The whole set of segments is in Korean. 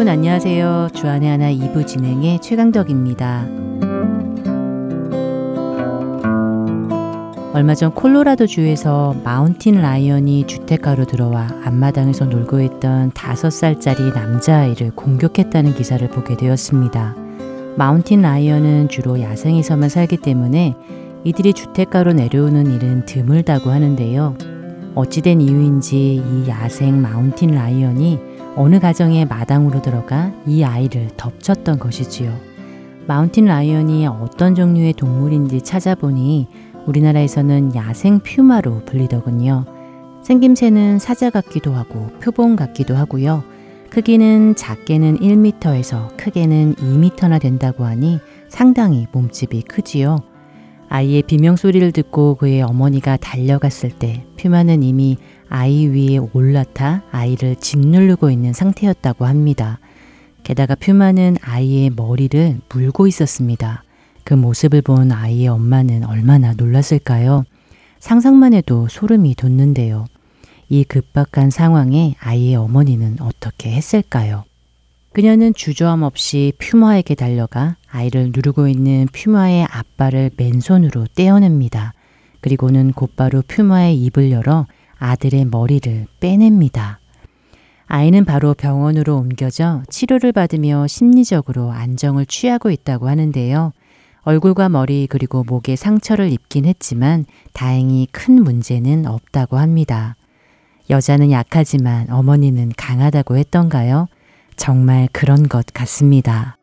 여러분 안녕하세요. 주 안의 하나 2부 진행의 최강덕입니다. 얼마 전 콜로라도 주에서 mountain lion이 주택가로 들어와 앞마당에서 놀고 있던 5살짜리 남자아이를 공격했다는 기사를 보게 되었습니다. mountain lion은 주로 야생에서만 살기 때문에 이들이 주택가로 내려오는 일은 드물다고 하는데요. 어찌된 이유인지 이 야생 mountain lion이 어느 가정의 마당으로 들어가 이 아이를 덮쳤던 것이지요. 마운틴 라이언이 어떤 종류의 동물인지 찾아보니 우리나라에서는 야생 퓨마로 불리더군요. 생김새는 사자 같기도 하고 표본 같기도 하고요. 크기는 작게는 1m에서 크게는 2m나 된다고 하니 상당히 몸집이 크지요. 아이의 비명 소리를 듣고 그의 어머니가 달려갔을 때 퓨마는 이미 아이 위에 올라타 아이를 짓누르고 있는 상태였다고 합니다. 게다가 퓨마는 아이의 머리를 물고 있었습니다. 그 모습을 본 아이의 엄마는 얼마나 놀랐을까요? 상상만 해도 소름이 돋는데요. 이 급박한 상황에 아이의 어머니는 어떻게 했을까요? 그녀는 주저함 없이 퓨마에게 달려가 아이를 누르고 있는 퓨마의 앞발을 맨손으로 떼어냅니다. 그리고는 곧바로 퓨마의 입을 열어 아들의 머리를 빼냅니다. 아이는 바로 병원으로 옮겨져 치료를 받으며 심리적으로 안정을 취하고 있다고 하는데요. 얼굴과 머리 그리고 목에 상처를 입긴 했지만 다행히 큰 문제는 없다고 합니다. 여자는 약하지만 어머니는 강하다고 했던가요? 정말 그런 것 같습니다.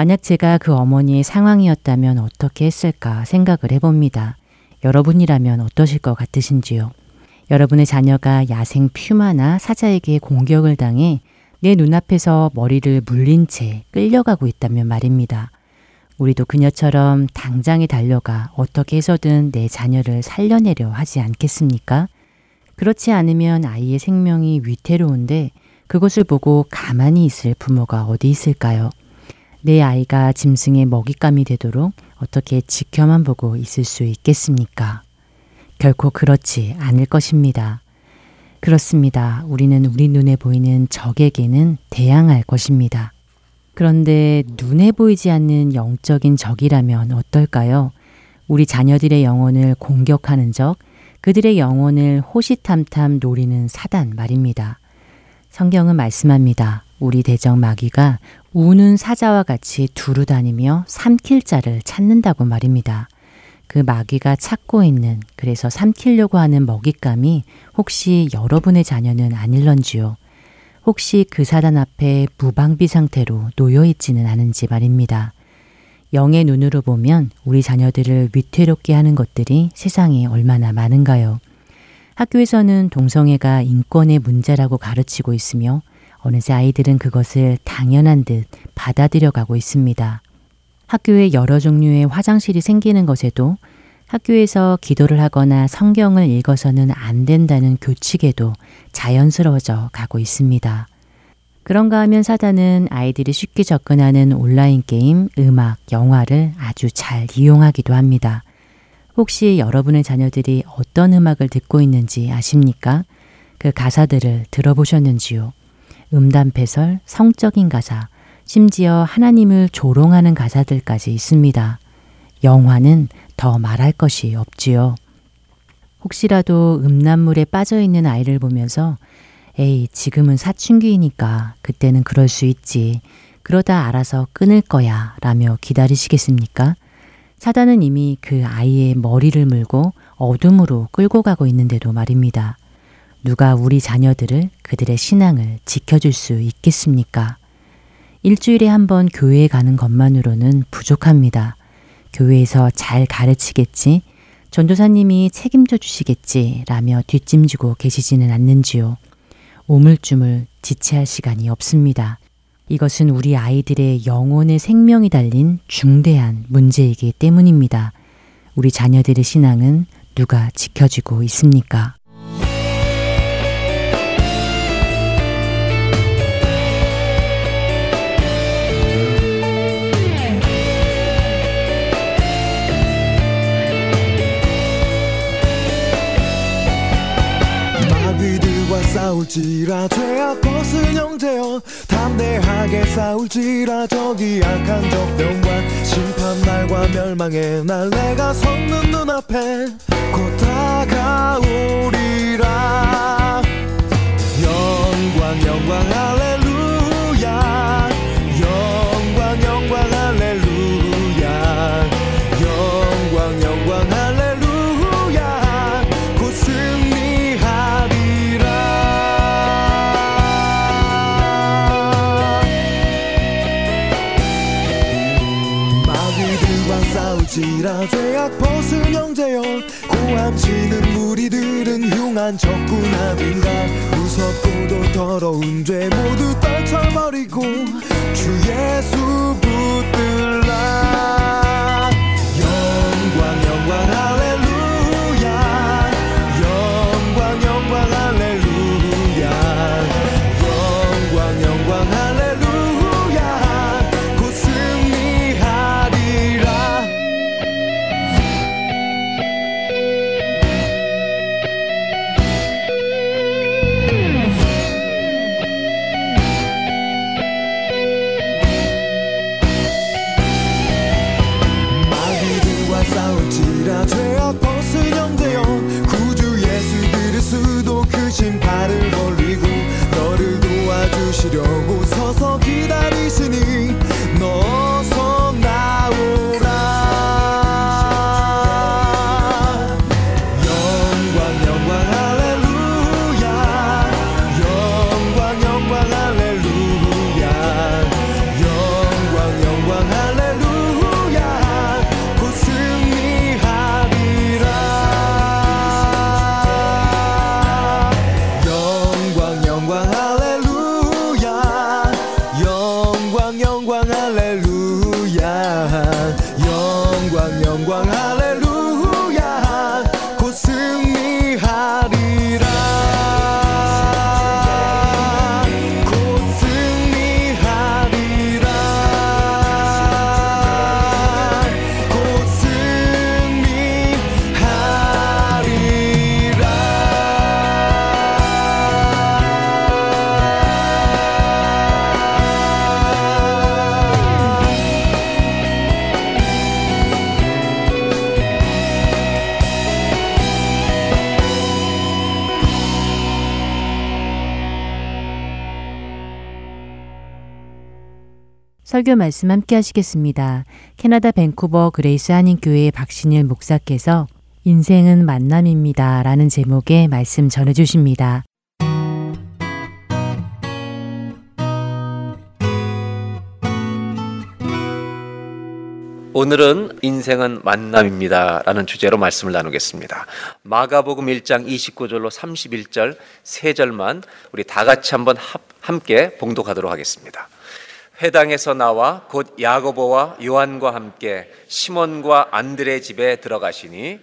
만약 제가 그 어머니의 상황이었다면 어떻게 했을까 생각을 해봅니다. 여러분이라면 어떠실 것 같으신지요? 여러분의 자녀가 야생 퓨마나 사자에게 공격을 당해 내 눈앞에서 머리를 물린 채 끌려가고 있다면 말입니다. 우리도 그녀처럼 당장에 달려가 어떻게 해서든 내 자녀를 살려내려 하지 않겠습니까? 그렇지 않으면 아이의 생명이 위태로운데 그것을 보고 가만히 있을 부모가 어디 있을까요? 내 아이가 짐승의 먹잇감이 되도록 어떻게 지켜만 보고 있을 수 있겠습니까? 결코 그렇지 않을 것입니다. 그렇습니다. 우리는 우리 눈에 보이는 적에게는 대항할 것입니다. 그런데 눈에 보이지 않는 영적인 적이라면 어떨까요? 우리 자녀들의 영혼을 공격하는 적, 그들의 영혼을 호시탐탐 노리는 사단 말입니다. 성경은 말씀합니다. 우리 대적 마귀가 우는 사자와 같이 두루 다니며 삼킬 자를 찾는다고 말입니다. 그 마귀가 찾고 있는 그래서 삼키려고 하는 먹잇감이 혹시 여러분의 자녀는 아닐런지요. 혹시 그 사단 앞에 무방비 상태로 놓여 있지는 않은지 말입니다. 영의 눈으로 보면 우리 자녀들을 위태롭게 하는 것들이 세상에 얼마나 많은가요? 학교에서는 동성애가 인권의 문제라고 가르치고 있으며 어느새 아이들은 그것을 당연한 듯 받아들여 가고 있습니다. 학교에 여러 종류의 화장실이 생기는 것에도 학교에서 기도를 하거나 성경을 읽어서는 안 된다는 교칙에도 자연스러워져 가고 있습니다. 그런가 하면 사단은 아이들이 쉽게 접근하는 온라인 게임, 음악, 영화를 아주 잘 이용하기도 합니다. 혹시 여러분의 자녀들이 어떤 음악을 듣고 있는지 아십니까? 그 가사들을 들어보셨는지요? 음담패설, 성적인 가사, 심지어 하나님을 조롱하는 가사들까지 있습니다. 영화는 더 말할 것이 없지요. 혹시라도 음란물에 빠져 있는 아이를 보면서 에이, 지금은 사춘기이니까 그때는 그럴 수 있지. 그러다 알아서 끊을 거야. 라며 기다리시겠습니까? 사단은 이미 그 아이의 머리를 물고 어둠으로 끌고 가고 있는데도 말입니다. 누가 우리 자녀들을 그들의 신앙을 지켜줄 수 있겠습니까? 일주일에 한 번 교회에 가는 것만으로는 부족합니다. 교회에서 잘 가르치겠지, 전도사님이 책임져 주시겠지, 라며 뒷짐지고 계시지는 않는지요. 우물쭈물 지체할 시간이 없습니다. 이것은 우리 아이들의 영혼의 생명이 달린 중대한 문제이기 때문입니다. 우리 자녀들의 신앙은 누가 지켜주고 있습니까? 싸울지라 죄악 형제여 담대하게 싸울지라 저기 악한 적병과 심판 날과 멸망의 날 내가 섰는 눈앞에 곧 다가오리라 설교 말씀 함께 하시겠습니다. 캐나다 밴쿠버 그레이스 한인교회 박신일 목사께서 인생은 만남입니다. 라는 제목의 말씀 전해 주십니다. 오늘은 인생은 만남입니다. 라는 주제로 말씀을 나누겠습니다. 마가복음 1장 29절로 31절 세 절만 우리 다 같이 한번 합- 함께 봉독하도록 하겠습니다. 회당에서 나와 곧 야고보와 요한과 함께 시몬과 안드레 집에 들어가시니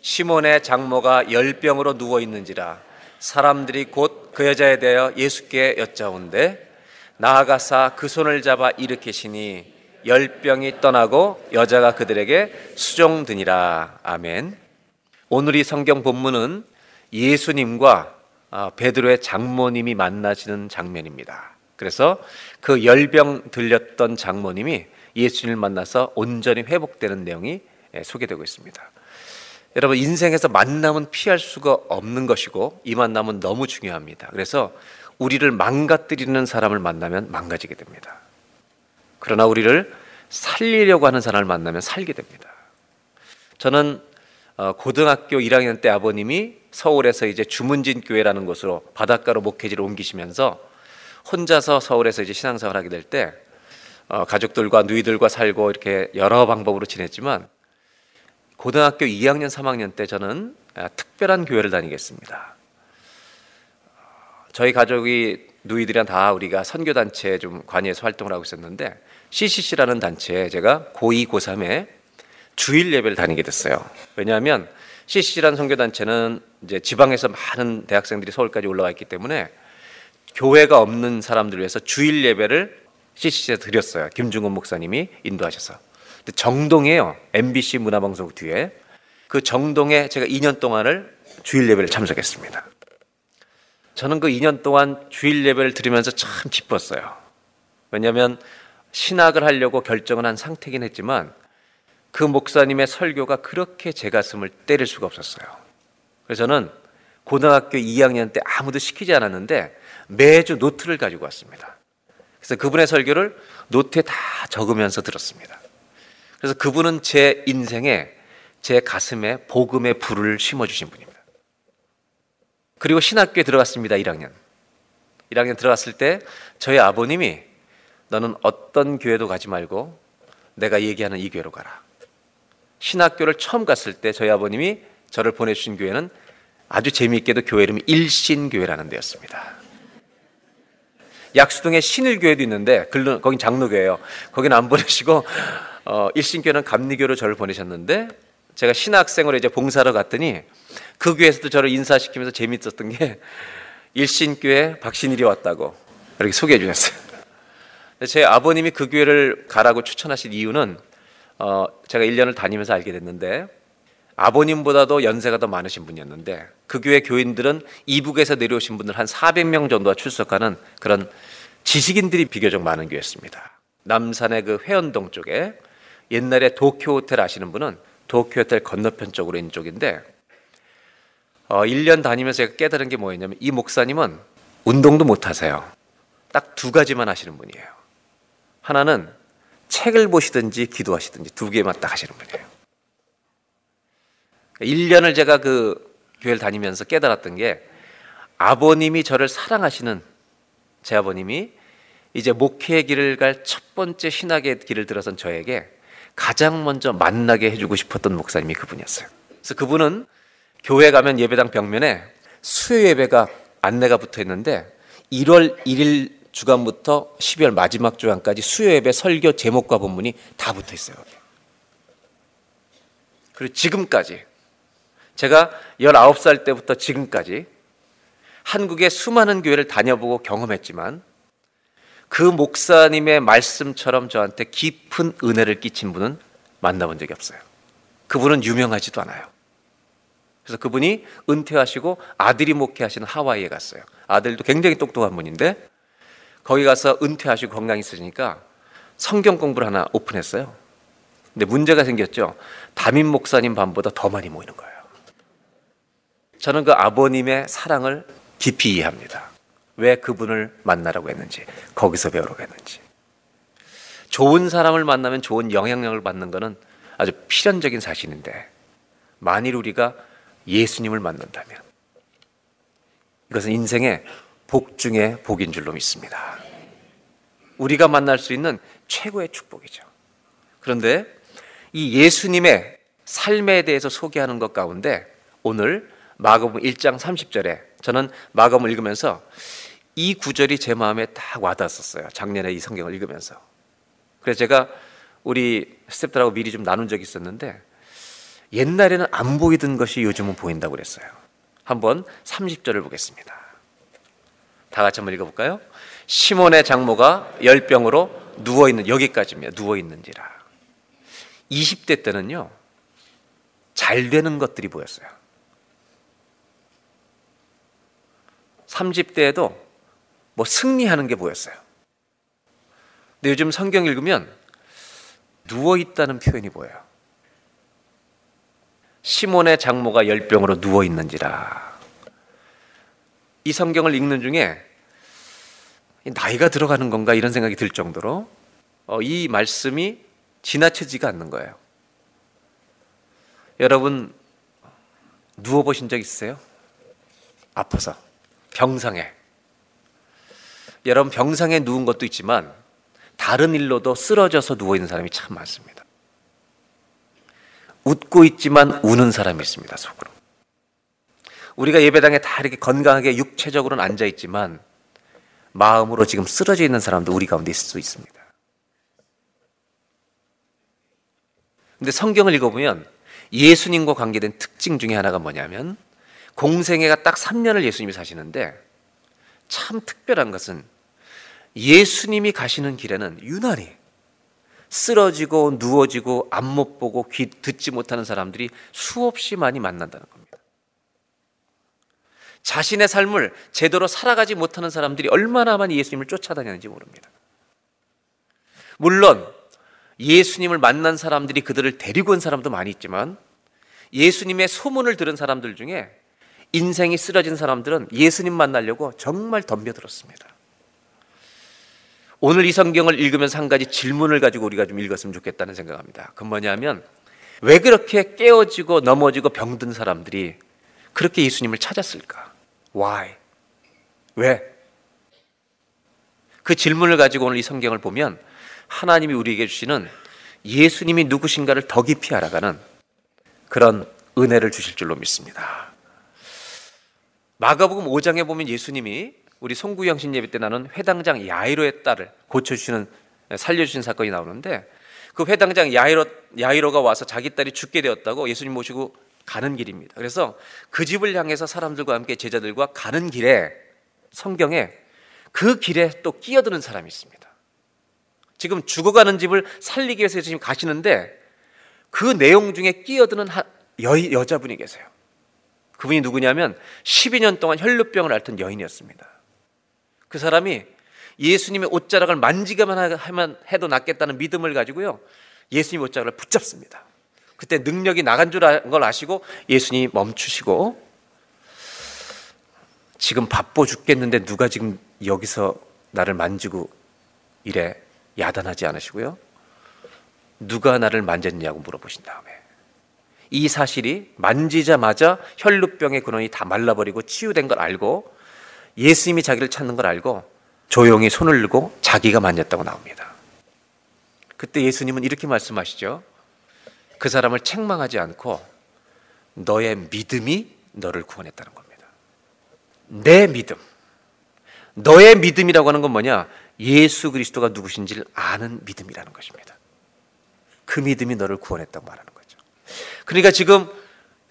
시몬의 장모가 열병으로 누워 있는지라 사람들이 곧 그 여자에 대하여 예수께 여짜온데 나아가사 그 손을 잡아 일으키시니 열병이 떠나고 여자가 그들에게 수종드니라 아멘. 오늘 이 성경 본문은 예수님과 아, 베드로의 장모님이 만나시는 장면입니다. 그래서 그 열병 들렸던 장모님이 예수님을 만나서 온전히 회복되는 내용이 예, 소개되고 있습니다. 여러분 인생에서 만남은 피할 수가 없는 것이고 이 만남은 너무 중요합니다. 그래서 우리를 망가뜨리는 사람을 만나면 망가지게 됩니다. 그러나 우리를 살리려고 하는 사람을 만나면 살게 됩니다. 저는 어, 고등학교 1학년 때 아버님이 서울에서 이제 주문진 교회라는 곳으로 바닷가로 목회지를 옮기시면서 혼자서 서울에서 이제 신앙생활 하게 될때 어, 가족들과 누이들과 살고 이렇게 여러 방법으로 지냈지만 고등학교 2학년 3학년 때 저는 아, 특별한 교회를 다니겠습니다. 저희 가족이 누이들이랑 다 우리가 선교 단체에 좀 관여해서 활동을 하고 있었는데 CCC라는 단체에 제가 고2, 고3에 주일 예배를 다니게 됐어요. 왜냐하면 CCC라는 선교 단체는 이제 지방에서 많은 대학생들이 서울까지 올라와 있기 때문에 교회가 없는 사람들을 위해서 주일 예배를 CCC에 드렸어요. 김중원 목사님이 인도하셔서. 근데 정동에요. MBC 문화방송 뒤에 그 정동에 제가 2년 동안을 주일 예배를 참석했습니다. 저는 그 2년 동안 주일 예배를 들으면서 참 기뻤어요. 왜냐하면 신학을 하려고 결정을 한 상태긴 했지만 그 목사님의 설교가 그렇게 제 가슴을 때릴 수가 없었어요. 그래서 저는 고등학교 2학년 때 아무도 시키지 않았는데 매주 노트를 가지고 왔습니다. 그래서 그분의 설교를 노트에 다 적으면서 들었습니다. 그래서 그분은 제 인생에 제 가슴에 복음의 불을 심어주신 분입니다. 그리고 신학교에 들어갔습니다. 1학년. 1학년 들어갔을 때 저희 아버님이 너는 어떤 교회도 가지 말고 내가 얘기하는 이 교회로 가라. 신학교를 처음 갔을 때 저희 아버님이 저를 보내주신 교회는 아주 재미있게도 교회 이름이 일신교회라는 데였습니다. 약수동에 신일교회도 있는데 거긴 장로교회예요. 거기는 안 보내시고 어, 일신교회는 감리교로 저를 보내셨는데 제가 신학생으로 이제 봉사를 갔더니 그 교회에서도 저를 인사시키면서 재밌었던 게 일신교회 박신일이 왔다고 이렇게 소개해 주셨어요. 제 아버님이 그 교회를 가라고 추천하신 이유는 어, 제가 1년을 다니면서 알게 됐는데 아버님보다도 연세가 더 많으신 분이었는데 그 교회 교인들은 이북에서 내려오신 분들 한 400명 정도가 출석하는 그런 지식인들이 비교적 많은 교회였습니다. 남산의 그 회원동 쪽에 옛날에 도쿄 호텔 아시는 분은 도쿄 호텔 건너편 쪽으로 있는 쪽인데 어, 1년 다니면서 제가 깨달은 게 뭐였냐면 이 목사님은 운동도 못 하세요. 딱 두 가지만 하시는 분이에요. 하나는 책을 보시든지 기도하시든지 두 개만 딱 하시는 분이에요. 1년을 제가 그 교회를 다니면서 깨달았던 게 아버님이 저를 사랑하시는 제 아버님이 이제 목회의 길을 갈 첫 번째 신학의 길을 들어선 저에게 가장 먼저 만나게 해주고 싶었던 목사님이 그분이었어요. 그래서 그분은 교회 가면 예배당 벽면에 수요 예배가 안내가 붙어 있는데 1월 1일 주간부터 12월 마지막 주간까지 수요 예배 설교 제목과 본문이 다 붙어 있어요. 그리고 지금까지 제가 19살 때부터 지금까지 한국의 수많은 교회를 다녀보고 경험했지만 그 목사님의 말씀처럼 저한테 깊은 은혜를 끼친 분은 만나본 적이 없어요. 그분은 유명하지도 않아요. 그래서 그분이 은퇴하시고 아들이 목회하시는 하와이에 갔어요. 아들도 굉장히 똑똑한 분인데 거기 가서 은퇴하시고 건강 있으시니까 성경 공부를 하나 오픈했어요. 근데 문제가 생겼죠. 담임 목사님 반보다 더 많이 모이는 거예요. 저는 그 아버님의 사랑을 깊이 이해합니다. 왜 그분을 만나라고 했는지, 거기서 배우라고 했는지. 좋은 사람을 만나면 좋은 영향력을 받는 것은 아주 필연적인 사실인데, 만일 우리가 예수님을 만난다면, 이것은 인생의 복 중의 복인 줄로 믿습니다. 우리가 만날 수 있는 최고의 축복이죠. 그런데 이 예수님의 삶에 대해서 소개하는 것 가운데 오늘 마가복음 1장 30절에 저는 마가복음을 읽으면서 이 구절이 제 마음에 딱 와닿았었어요. 작년에 이 성경을 읽으면서. 그래서 제가 우리 스태프들하고 미리 좀 나눈 적이 있었는데 옛날에는 안 보이던 것이 요즘은 보인다고 그랬어요. 한번 30절을 보겠습니다. 다 같이 한번 읽어볼까요? 시몬의 장모가 열병으로 누워 있는 여기까지입니다. 누워 있는지라. 20대 때는요 잘 되는 것들이 보였어요. 30대에도 뭐 승리하는 게 보였어요. 근데 요즘 성경 읽으면 누워 있다는 표현이 보여요. 시몬의 장모가 열병으로 누워 있는지라. 이 성경을 읽는 중에 나이가 들어가는 건가 이런 생각이 들 정도로 어, 이 말씀이 지나치지가 않는 거예요. 여러분 누워 보신 적 있으세요? 아파서 병상에 여러분 병상에 누운 것도 있지만 다른 일로도 쓰러져서 누워 있는 사람이 참 많습니다. 웃고 있지만 우는 사람이 있습니다, 속으로. 우리가 예배당에 다 이렇게 건강하게 육체적으로는 앉아 있지만 마음으로 지금 쓰러져 있는 사람도 우리 가운데 있을 수 있습니다. 근데 성경을 읽어보면 예수님과 관계된 특징 중에 하나가 뭐냐면 공생애가 딱 3년을 예수님이 사시는데 참 특별한 것은 예수님이 가시는 길에는 유난히 쓰러지고 누워지고 앞못 보고 귀 듣지 못하는 사람들이 수없이 많이 만난다는 겁니다. 자신의 삶을 제대로 살아가지 못하는 사람들이 얼마나 많이 예수님을 쫓아다녔는지 모릅니다. 물론 예수님을 만난 사람들이 그들을 데리고 온 사람도 많이 있지만 예수님의 소문을 들은 사람들 중에 인생이 쓰러진 사람들은 예수님 만나려고 정말 덤벼들었습니다. 오늘 이 성경을 읽으면서 한 가지 질문을 가지고 우리가 좀 읽었으면 좋겠다는 생각합니다. 그 뭐냐면 왜 그렇게 깨어지고 넘어지고 병든 사람들이 그렇게 예수님을 찾았을까? Why? 왜? 그 질문을 가지고 오늘 이 성경을 보면 하나님이 우리에게 주시는 예수님이 누구신가를 더 깊이 알아가는 그런 은혜를 주실 줄로 믿습니다. 마가복음 5장에 보면 예수님이 우리 송구 영 신 예배 때 나는 회당장 야이로의 딸을 고쳐주시는 살려주신 사건이 나오는데 그 회당장 야이로 야이로가 와서 자기 딸이 죽게 되었다고 예수님 모시고 가는 길입니다. 그래서 그 집을 향해서 사람들과 함께 제자들과 가는 길에 성경에 그 길에 또 끼어드는 사람이 있습니다. 지금 죽어가는 집을 살리기 위해서 지금 가시는데 그 내용 중에 끼어드는 여, 여자분이 계세요. 그분이 누구냐면 12년 동안 혈루병을 앓던 여인이었습니다. 그 사람이 예수님의 옷자락을 만지기만 하면 해도 낫겠다는 믿음을 가지고요. 예수님 옷자락을 붙잡습니다. 그때 능력이 나간 줄 걸 아시고 예수님이 멈추시고 지금 바빠 죽겠는데 누가 지금 여기서 나를 만지고 이래 야단하지 않으시고요. 누가 나를 만졌냐고 물어보신 다음에 이 사실이 만지자마자 혈루병의 근원이 다 말라버리고 치유된 걸 알고 예수님이 자기를 찾는 걸 알고 조용히 손을 들고 자기가 만졌다고 나옵니다. 그때 예수님은 이렇게 말씀하시죠. 그 사람을 책망하지 않고 너의 믿음이 너를 구원했다는 겁니다. 내 믿음, 너의 믿음이라고 하는 건 뭐냐? 예수 그리스도가 누구신지를 아는 믿음이라는 것입니다. 그 믿음이 너를 구원했다고 말하는. 그러니까 지금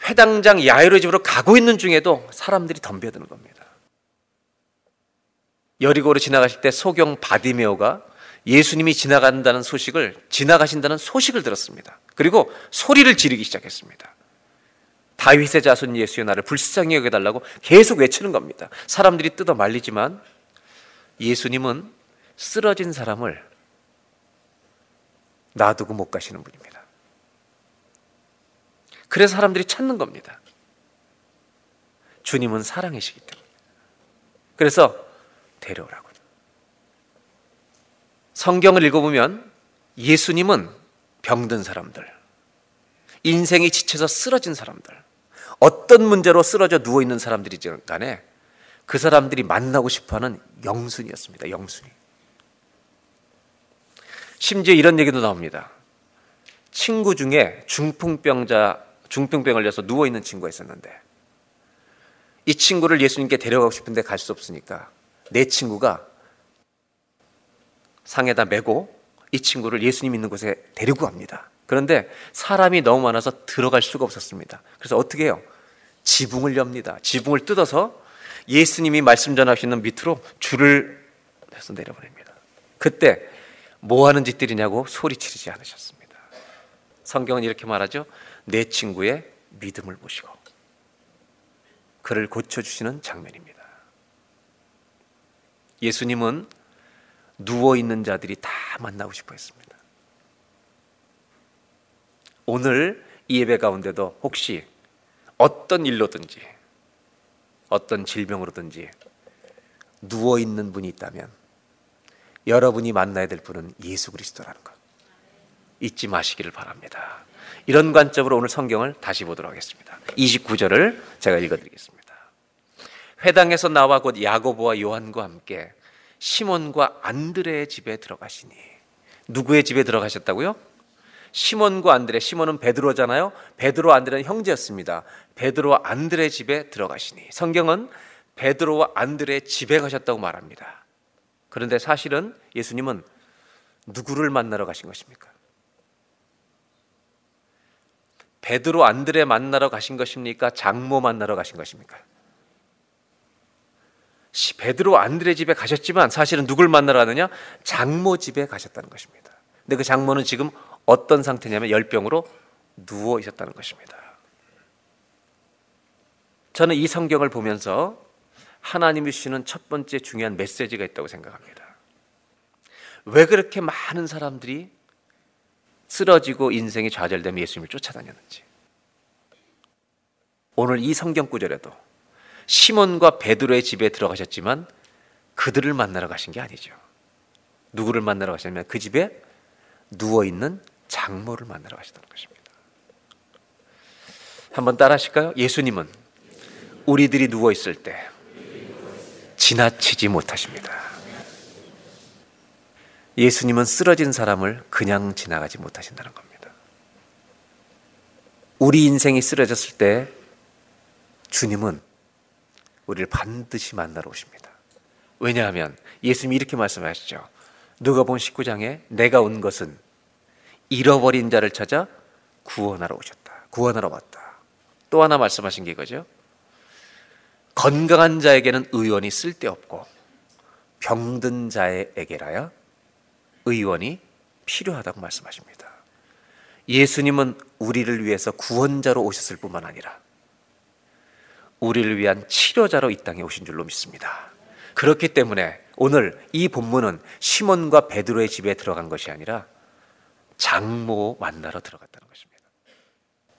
회당장 야이로의 집으로 가고 있는 중에도 사람들이 덤벼드는 겁니다. 여리고로 지나가실 때 소경 바디메오가 예수님이 지나간다는 소식을 지나가신다는 소식을 들었습니다. 그리고 소리를 지르기 시작했습니다. 다윗의 자손 예수여 나를 불쌍히 여겨달라고 계속 외치는 겁니다. 사람들이 뜯어 말리지만 예수님은 쓰러진 사람을 놔두고 못 가시는 분입니다. 그래서 사람들이 찾는 겁니다. 주님은 사랑이시기 때문에. 그래서 데려오라고. 성경을 읽어보면 예수님은 병든 사람들, 인생이 지쳐서 쓰러진 사람들, 어떤 문제로 쓰러져 누워 있는 사람들이지 간에 그 사람들이 만나고 싶어하는 영순이었습니다. 영순이. 심지어 이런 얘기도 나옵니다. 친구 중에 중풍병자 중풍병 걸려서 누워 있는 친구가 있었는데 이 친구를 예수님께 데려가고 싶은데 갈 수 없으니까 내 친구가 상에다 메고 이 친구를 예수님 있는 곳에 데리고 갑니다. 그런데 사람이 너무 많아서 들어갈 수가 없었습니다. 그래서 어떻게 해요? 지붕을 엽니다. 지붕을 뜯어서 예수님이 말씀 전하시는 밑으로 줄을 해서 내려보냅니다. 그때 뭐 하는 짓들이냐고 소리치르지 않으셨습니다. 성경은 이렇게 말하죠. 내 친구의 믿음을 보시고 그를 고쳐주시는 장면입니다. 예수님은 누워 있는 자들이 다 만나고 싶어 했습니다. 오늘 이 예배 가운데도 혹시 어떤 일로든지 어떤 질병으로든지 누워 있는 분이 있다면 여러분이 만나야 될 분은 예수 그리스도라는 것 잊지 마시기를 바랍니다. 이런 관점으로 오늘 성경을 다시 보도록 하겠습니다. 29절을 제가 읽어 드리겠습니다. 회당에서 나와 곧 야고보와 요한과 함께 시몬과 안드레의 집에 들어가시니 누구의 집에 들어가셨다고요? 시몬과 안드레, 시몬은 베드로잖아요. 베드로 안드레는 형제였습니다. 베드로와 안드레 집에 들어가시니 성경은 베드로와 안드레 집에 가셨다고 말합니다. 그런데 사실은 예수님은 누구를 만나러 가신 것입니까? 베드로 안드레 만나러 가신 것입니까? 장모 만나러 가신 것입니까? 베드로 안드레 집에 가셨지만 사실은 누굴 만나러 가느냐? 장모 집에 가셨다는 것입니다. 근데 그 장모는 지금 어떤 상태냐면 열병으로 누워 있었다는 것입니다. 저는 이 성경을 보면서 하나님이 주시는 첫 번째 중요한 메시지가 있다고 생각합니다. 왜 그렇게 많은 사람들이 쓰러지고 인생이 좌절되면 예수님을 쫓아다녔는지. 오늘 이 성경 구절에도 시몬과 베드로의 집에 들어가셨지만 그들을 만나러 가신 게 아니죠. 누구를 만나러 가셨냐면 그 집에 누워 있는 장모를 만나러 가셨다는 것입니다. 한번 따라 하실까요? 예수님은 우리들이 누워 있을 때 지나치지 못하십니다. 예수님은 쓰러진 사람을 그냥 지나가지 못하신다는 겁니다. 우리 인생이 쓰러졌을 때 주님은 우리를 반드시 만나러 오십니다. 왜냐하면 예수님이 이렇게 말씀하시죠. 누가복음 19장에 내가 온 것은 잃어버린 자를 찾아 구원하러 오셨다. 구원하러 왔다. 또 하나 말씀하신 게 이거죠. 건강한 자에게는 의원이 쓸데없고 병든 자에게라야 의원이 필요하다고 말씀하십니다. 예수님은 우리를 위해서 구원자로 오셨을 뿐만 아니라 우리를 위한 치료자로 이 땅에 오신 줄로 믿습니다. 그렇기 때문에 오늘 이 본문은 시몬과 베드로의 집에 들어간 것이 아니라 장모 만나러 들어갔다는 것입니다.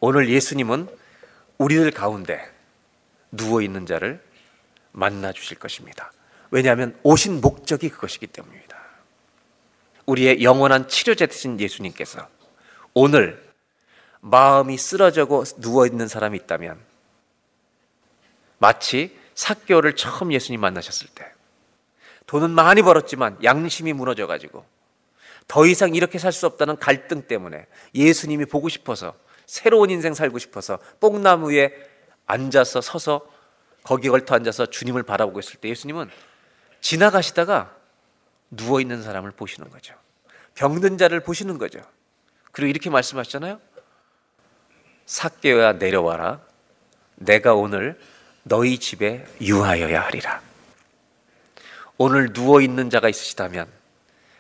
오늘 예수님은 우리들 가운데 누워 있는 자를 만나 주실 것입니다. 왜냐하면 오신 목적이 그것이기 때문입니다. 우리의 영원한 치료자 되신 예수님께서 오늘 마음이 쓰러져고 누워 있는 사람이 있다면 마치 사교를 처음 예수님 만나셨을 때 돈은 많이 벌었지만 양심이 무너져 가지고 더 이상 이렇게 살 수 없다는 갈등 때문에 예수님이 보고 싶어서 새로운 인생 살고 싶어서 뽕나무 위에 앉아서 서서 거기 걸터 앉아서 주님을 바라보고 있을 때 예수님은 지나가시다가 누워 있는 사람을 보시는 거죠. 병든 자를 보시는 거죠. 그리고 이렇게 말씀하셨잖아요. 삭개야 내려와라. 내가 오늘 너희 집에 유하여야 하리라. 오늘 누워 있는 자가 있으시다면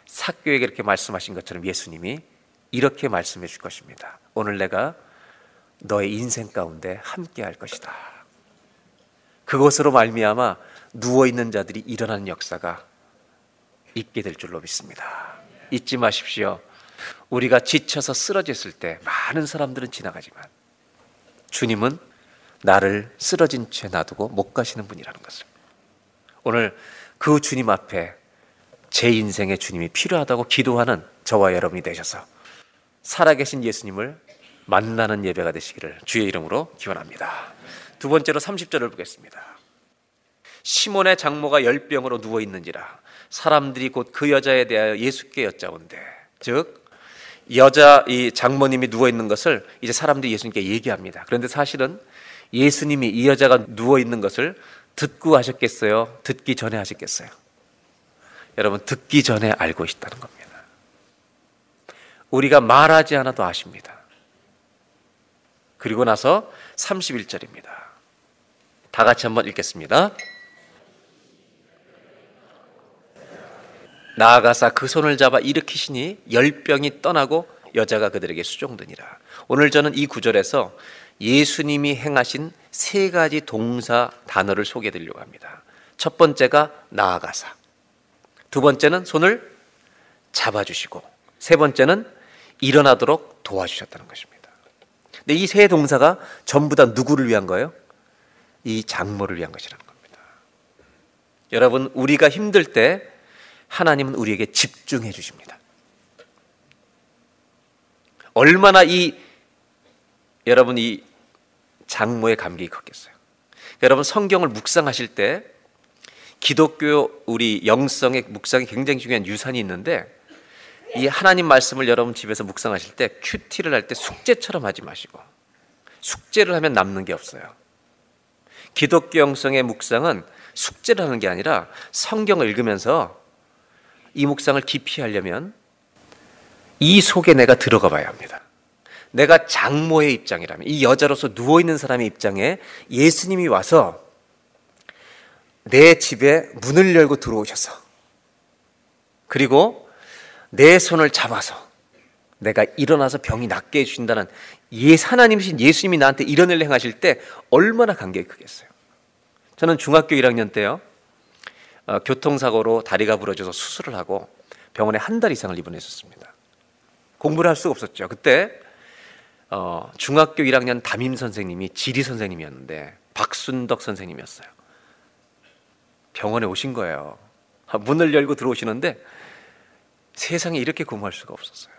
삭교에게 이렇게 말씀하신 것처럼 예수님이 이렇게 말씀해 줄 것입니다. 오늘 내가 너의 인생 가운데 함께 할 것이다. 그것으로 말미암아 누워 있는 자들이 일어나는 역사가 있게 될 줄로 믿습니다. 잊지 마십시오. 우리가 지쳐서 쓰러졌을 때 많은 사람들은 지나가지만 주님은 나를 쓰러진 채 놔두고 못 가시는 분이라는 것을 오늘 그 주님 앞에 제 인생의 주님이 필요하다고 기도하는 저와 여러분이 되셔서 살아계신 예수님을 만나는 예배가 되시기를 주의 이름으로 기원합니다. 두 번째로 30절을 보겠습니다. 시몬의 장모가 열병으로 누워 있는지라 사람들이 곧 그 여자에 대하여 예수께 여짜온대. 즉 여자 이 장모님이 누워 있는 것을 이제 사람들이 예수님께 얘기합니다. 그런데 사실은 예수님이 이 여자가 누워 있는 것을 듣고 하셨겠어요? 듣기 전에 하셨겠어요? 여러분 듣기 전에 알고 있다는 겁니다. 우리가 말하지 않아도 아십니다. 그리고 나서 31절입니다. 다 같이 한번 읽겠습니다. 나아가사 그 손을 잡아 일으키시니 열병이 떠나고 여자가 그들에게 수종되니라. 오늘 저는 이 구절에서 예수님이 행하신 세 가지 동사 단어를 소개해 드리려고 합니다. 첫 번째가 나아가사. 두 번째는 손을 잡아 주시고 세 번째는 일어나도록 도와주셨다는 것입니다. 근데 이 세 동사가 전부 다 누구를 위한 거예요? 이 장모를 위한 것이라는 겁니다. 여러분 우리가 힘들 때 하나님은 우리에게 집중해 주십니다. 얼마나 이 여러분 이 장모의 감격이 컸겠어요. 여러분 성경을 묵상하실 때 기독교 우리 영성의 묵상이 굉장히 중요한 유산이 있는데 이 하나님 말씀을 여러분 집에서 묵상하실 때 큐티를 할 때 숙제처럼 하지 마시고 숙제를 하면 남는 게 없어요. 기독교 영성의 묵상은 숙제를 하는 게 아니라 성경을 읽으면서 이 묵상을 깊이 하려면 이 속에 내가 들어가 봐야 합니다. 내가 장모의 입장이라면 이 여자로서 누워 있는 사람의 입장에 예수님이 와서 내 집에 문을 열고 들어오셔서 그리고 내 손을 잡아서 내가 일어나서 병이 낫게 해 주신다는 예, 하나님이신 예수님이 나한테 이런 일 행하실 때 얼마나 감격이 크겠어요. 저는 중학교 1학년 때요. 어, 교통사고로 다리가 부러져서 수술을 하고 병원에 한 달 이상을 입원했었습니다. 공부를 할 수가 없었죠. 그때 어, 중학교 1학년 담임 선생님이 지리 선생님이었는데 박순덕 선생님이었어요. 병원에 오신 거예요. 아, 문을 열고 들어오시는데 세상에 이렇게 공부할 수가 없었어요.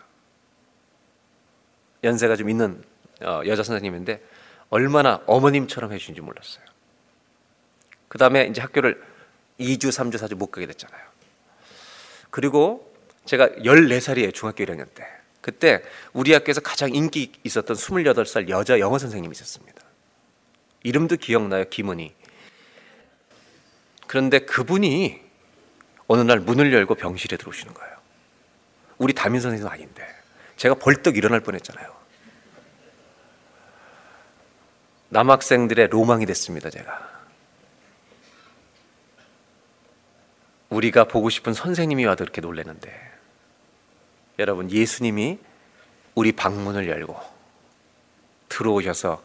연세가 좀 있는 어, 여자 선생님인데 얼마나 어머님처럼 해주신지 몰랐어요. 그 다음에 이제 학교를 2주, 3주, 4주 못 가게 됐잖아요. 그리고 제가 14살이에요. 중학교 1학년 때. 그때 우리 학교에서 가장 인기 있었던 28살 여자 영어 선생님이 있었습니다. 이름도 기억나요. 김은희. 그런데 그분이 어느 날 문을 열고 병실에 들어오시는 거예요. 우리 담임 선생님 아닌데 제가 벌떡 일어날 뻔했잖아요. 남학생들의 로망이 됐습니다. 제가 우리가 보고 싶은 선생님이 와도 이렇게 놀래는데 여러분 예수님이 우리 방문을 열고 들어오셔서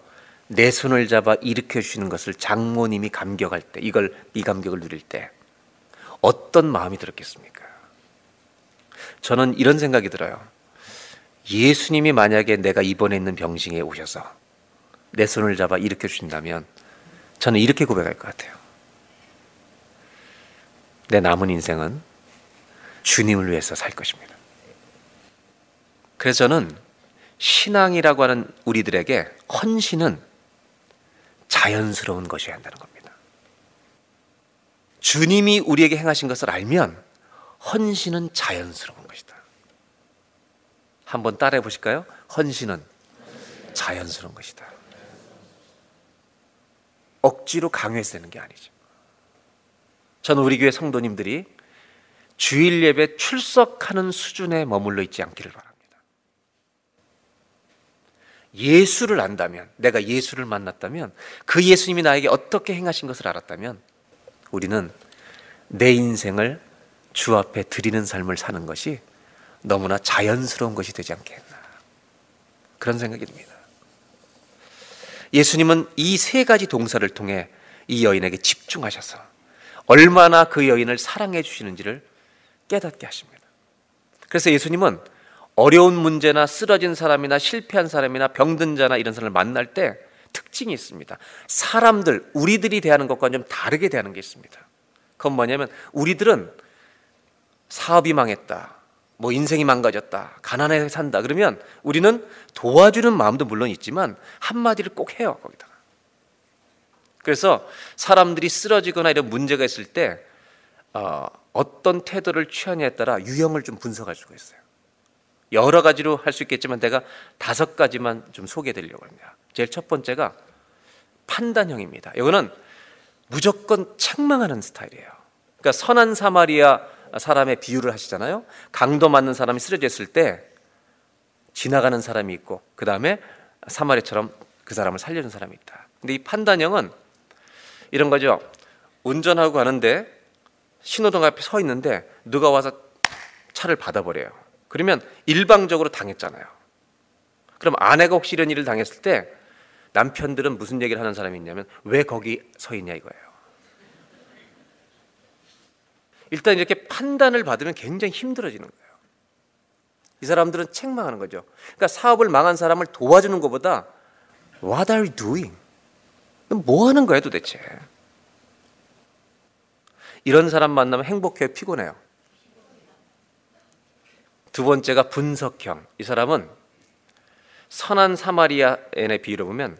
내 손을 잡아 일으켜 주시는 것을 장모님이 감격할 때 이걸 이 감격을 누릴 때 어떤 마음이 들었겠습니까? 저는 이런 생각이 들어요. 예수님이 만약에 내가 입원해 있는 병실에 오셔서 내 손을 잡아 일으켜 주신다면 저는 이렇게 고백할 것 같아요. 내 남은 인생은 주님을 위해서 살 것입니다. 그래서 저는 신앙이라고 하는 우리들에게 헌신은 자연스러운 것이어야 한다는 겁니다. 주님이 우리에게 행하신 것을 알면 헌신은 자연스러운 것이다. 한번 따라해 보실까요? 헌신은 자연스러운 것이다. 억지로 강요해서 되는 게 아니죠. 저는 우리 교회 성도님들이 주일 예배 출석하는 수준에 머물러 있지 않기를 바랍니다. 예수를 안다면, 내가 예수를 만났다면, 그 예수님이 나에게 어떻게 행하신 것을 알았다면, 우리는 내 인생을 주 앞에 드리는 삶을 사는 것이 너무나 자연스러운 것이 되지 않겠나. 그런 생각이 듭니다. 예수님은 이 세 가지 동사를 통해 이 여인에게 집중하셔서 얼마나 그 여인을 사랑해 주시는지를 깨닫게 하십니다. 그래서 예수님은 어려운 문제나 쓰러진 사람이나 실패한 사람이나 병든 자나 이런 사람을 만날 때 특징이 있습니다. 사람들, 우리들이 대하는 것과 좀 다르게 대하는 게 있습니다. 그건 뭐냐면 우리들은 사업이 망했다. 뭐 인생이 망가졌다. 가난해 산다. 그러면 우리는 도와주는 마음도 물론 있지만 한마디를 꼭 해요. 거기다가. 그래서 사람들이 쓰러지거나 이런 문제가 있을 때 어, 어떤 태도를 취하냐에 따라 유형을 좀 분석할 수가 있어요. 여러 가지로 할 수 있겠지만 내가 다섯 가지만 좀 소개해 드리려고 합니다. 제일 첫 번째가 판단형입니다. 이거는 무조건 책망하는 스타일이에요. 그러니까 선한 사마리아 사람의 비유를 하시잖아요. 강도 맞는 사람이 쓰러졌을 때 지나가는 사람이 있고 그 다음에 사마리처럼 그 사람을 살려준 사람이 있다. 근데 이 판단형은 이런 거죠. 운전하고 가는데 신호등 앞에 서 있는데 누가 와서 차를 받아버려요. 그러면 일방적으로 당했잖아요. 그럼 아내가 혹시 이런 일을 당했을 때 남편들은 무슨 얘기를 하는 사람이 있냐면 왜 거기 서 있냐 이거예요. 일단 이렇게 판단을 받으면 굉장히 힘들어지는 거예요. 이 사람들은 책망하는 거죠. 그러니까 사업을 망한 사람을 도와주는 것보다 What are you doing? 뭐 하는 거야 도대체? 이런 사람 만나면 행복해요, 피곤해요. 두 번째가 분석형. 이 사람은 선한 사마리아인의 비유를 보면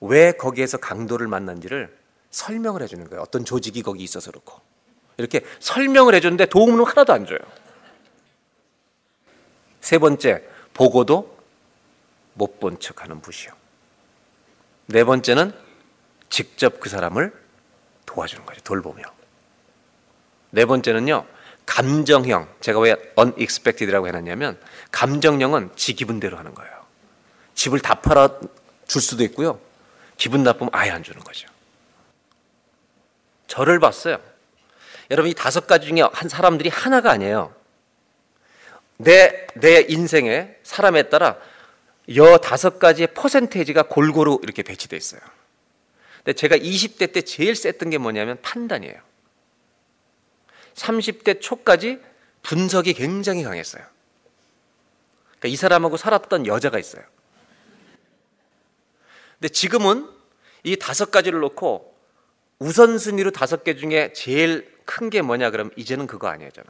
왜 거기에서 강도를 만난지를 설명을 해주는 거예요. 어떤 조직이 거기 있어서 그렇고. 이렇게 설명을 해주는데 도움은 하나도 안 줘요. 세 번째, 보고도 못 본 척하는 부시요. 네 번째는 직접 그 사람을 도와주는 거죠. 돌보며. 네 번째는요, 감정형. 제가 왜 unexpected라고 해놨냐면, 감정형은 지 기분대로 하는 거예요. 집을 다 팔아 줄 수도 있고요. 기분 나쁘면 아예 안 주는 거죠. 저를 봤어요. 여러분 이 다섯 가지 중에 한 사람들이 하나가 아니에요. 내, 내 인생에 사람에 따라 여 다섯 가지의 퍼센테이지가 골고루 이렇게 배치되어 있어요. 근데 제가 20대 때 제일 셌던 게 뭐냐면 판단이에요. 30대 초까지 분석이 굉장히 강했어요. 그러니까 이 사람하고 살았던 여자가 있어요. 근데 지금은 이 다섯 가지를 놓고 우선순위로 다섯 개 중에 제일 큰 게 뭐냐 그러면 이제는 그거 아니에요 저는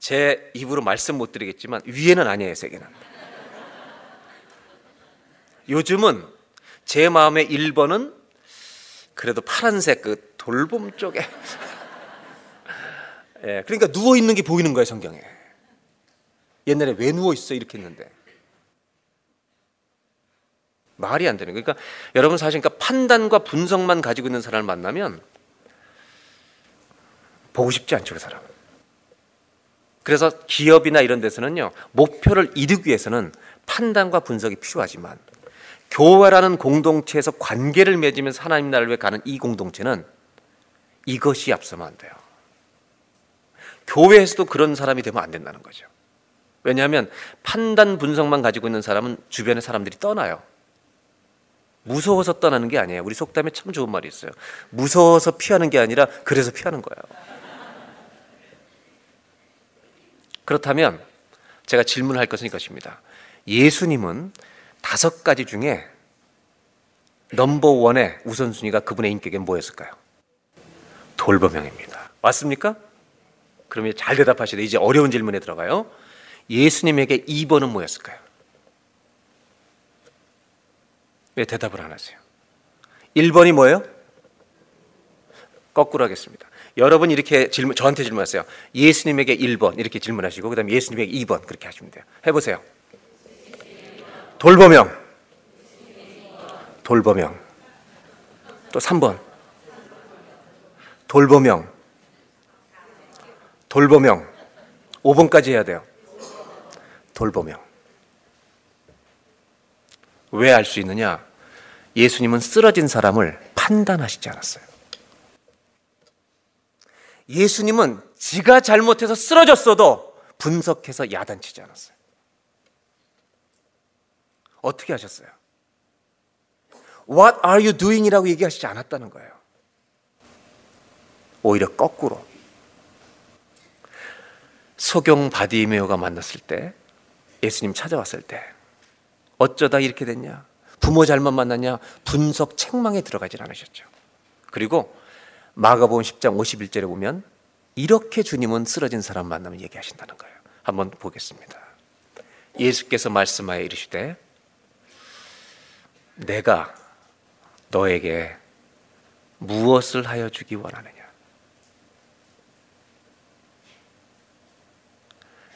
제 입으로 말씀 못 드리겠지만 위에는 아니에요 세계는 요즘은 제 마음의 1번은 그래도 파란색 그 돌봄 쪽에 예, 그러니까 누워 있는 게 보이는 거예요 성경에 옛날에 왜 누워 있어 이렇게 했는데 말이 안 되는 거예요. 그러니까 여러분 사실 그러니까 판단과 분석만 가지고 있는 사람을 만나면 보고 싶지 않죠, 그 사람. 그래서 기업이나 이런 데서는요, 목표를 이루기 위해서는 판단과 분석이 필요하지만 교회라는 공동체에서 관계를 맺으면서 하나님 나라를 위해 가는 이 공동체는 이것이 앞서면 안 돼요. 교회에서도 그런 사람이 되면 안 된다는 거죠. 왜냐하면 판단 분석만 가지고 있는 사람은 주변의 사람들이 떠나요. 무서워서 떠나는 게 아니에요. 우리 속담에 참 좋은 말이 있어요. 무서워서 피하는 게 아니라 그래서 피하는 거예요. 그렇다면 제가 질문할 것은 이것입니다. 예수님은 다섯 가지 중에 넘버 원의 우선순위가 그분의 인격에 뭐였을까요? 돌범형입니다. 맞습니까? 그러면 잘 대답하시되 이제 어려운 질문에 들어가요. 예수님에게 2번은 뭐였을까요? 왜 대답을 안 하세요? 1번이 뭐예요? 거꾸로 하겠습니다. 여러분 이렇게 질문 저한테 질문하세요. 예수님에게 1번 이렇게 질문하시고 그다음에 예수님에게 2번 그렇게 하시면 돼요. 해 보세요. 돌보명. 돌보명. 또 3번. 돌보명. 돌보명. 5번까지 해야 돼요. 돌보명. 왜 알 수 있느냐? 예수님은 쓰러진 사람을 판단하시지 않았어요. 예수님은 지가 잘못해서 쓰러졌어도 분석해서 야단치지 않았어요. 어떻게 하셨어요? What are you doing? 이라고 얘기하시지 않았다는 거예요. 오히려 거꾸로. 소경 바디메오가 만났을 때, 예수님 찾아왔을 때, 어쩌다 이렇게 됐냐? 부모 잘못 만났냐? 분석 책망에 들어가질 않으셨죠. 그리고 마가복음 10장 51절에 보면 이렇게 주님은 쓰러진 사람 만나면 얘기하신다는 거예요. 한번 보겠습니다. 예수께서 말씀하여 이르시되 내가 너에게 무엇을 하여 주기 원하느냐?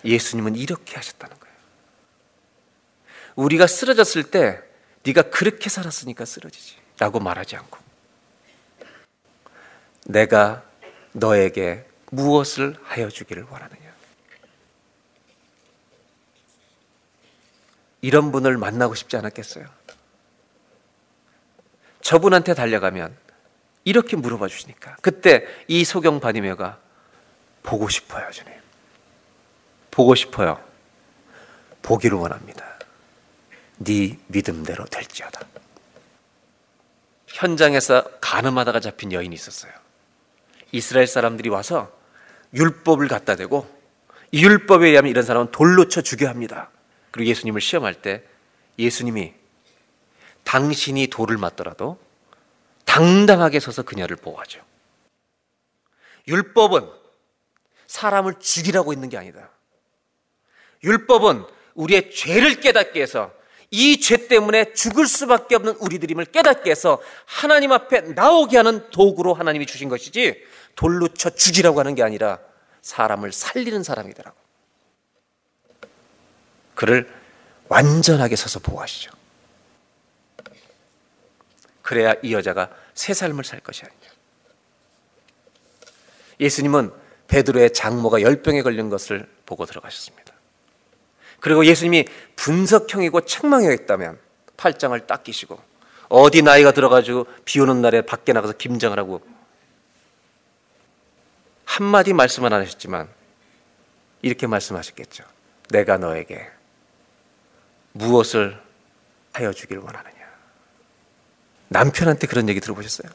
예수님은 이렇게 하셨다는 거예요. 우리가 쓰러졌을 때 네가 그렇게 살았으니까 쓰러지지라고 말하지 않고 내가 너에게 무엇을 하여 주기를 원하느냐? 이런 분을 만나고 싶지 않았겠어요? 저분한테 달려가면 이렇게 물어봐 주시니까 그때 이 소경 바디메가 보고 싶어요, 주님. 보고 싶어요. 보기를 원합니다. 네 믿음대로 될지어다. 현장에서 가늠하다가 잡힌 여인이 있었어요. 이스라엘 사람들이 와서 율법을 갖다 대고 이 율법에 의하면 이런 사람은 돌로 쳐 죽여야 합니다. 그리고 예수님을 시험할 때 예수님이 당신이 돌을 맞더라도 당당하게 서서 그녀를 보호하죠. 율법은 사람을 죽이라고 있는 게 아니다. 율법은 우리의 죄를 깨닫게 해서 이 죄 때문에 죽을 수밖에 없는 우리들임을 깨닫게 해서 하나님 앞에 나오게 하는 도구로 하나님이 주신 것이지 돌로 쳐 죽이라고 하는 게 아니라 사람을 살리는 사람이더라고. 그를 완전하게 서서 보호하시죠. 그래야 이 여자가 새 삶을 살 것이 아니냐. 예수님은 베드로의 장모가 열병에 걸린 것을 보고 들어가셨습니다. 그리고 예수님이 분석형이고 책망형이었다면 팔짱을 딱 끼시고 어디 나이가 들어가지고 비 오는 날에 밖에 나가서 김장을 하고 한마디 말씀은 안 하셨지만 이렇게 말씀하셨겠죠. 내가 너에게 무엇을 하여 주길 원하느냐. 남편한테 그런 얘기 들어보셨어요?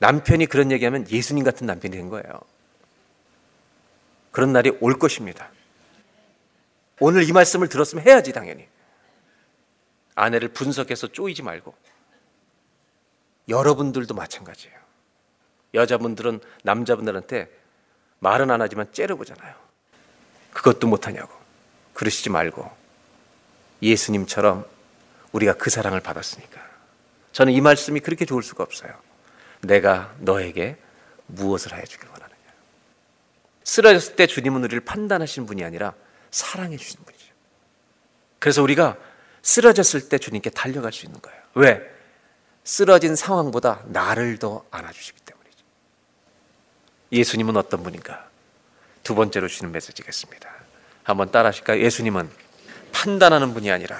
남편이 그런 얘기하면 예수님 같은 남편이 된 거예요. 그런 날이 올 것입니다. 오늘 이 말씀을 들었으면 해야지, 당연히. 아내를 분석해서 쪼이지 말고. 여러분들도 마찬가지예요. 여자분들은 남자분들한테 말은 안 하지만 째려보잖아요. 그것도 못하냐고. 그러시지 말고. 예수님처럼 우리가 그 사랑을 받았으니까. 저는 이 말씀이 그렇게 좋을 수가 없어요. 내가 너에게 무엇을 하여 주길 원하느냐. 쓰러졌을 때 주님은 우리를 판단하시는 분이 아니라 사랑해 주시는 분이죠. 그래서 우리가 쓰러졌을 때 주님께 달려갈 수 있는 거예요. 왜? 쓰러진 상황보다 나를 더 안아주시기 때문이죠. 예수님은 어떤 분인가? 두 번째로 주는 메시지겠습니다. 한번 따라 하실까요? 예수님은 판단하는 분이 아니라